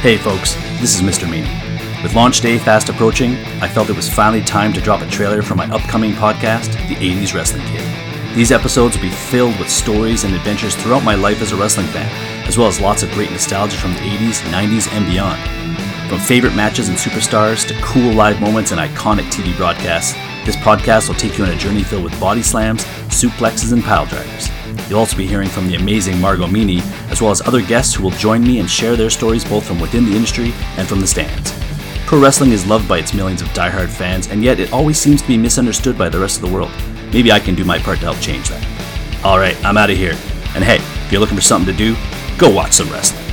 Hey folks, this is Mr. Meany. With launch day fast approaching, I felt it was finally time to drop a trailer for my upcoming podcast, The 80s Wrestling Kid. These episodes will be filled with stories and adventures throughout my life as a wrestling fan, as well as lots of great nostalgia from the 80s, 90s, and beyond. From favorite matches and superstars to cool live moments and iconic TV broadcasts, this podcast will take you on a journey filled with body slams, suplexes, and pile drivers. You'll also be hearing from the amazing Margot Meany, as well as other guests who will join me and share their stories both from within the industry and from the stands. Pro wrestling is loved by its millions of diehard fans, and yet it always seems to be misunderstood by the rest of the world. Maybe I can do my part to help change that. Alright, I'm out of here. And hey, if you're looking for something to do, go watch some wrestling.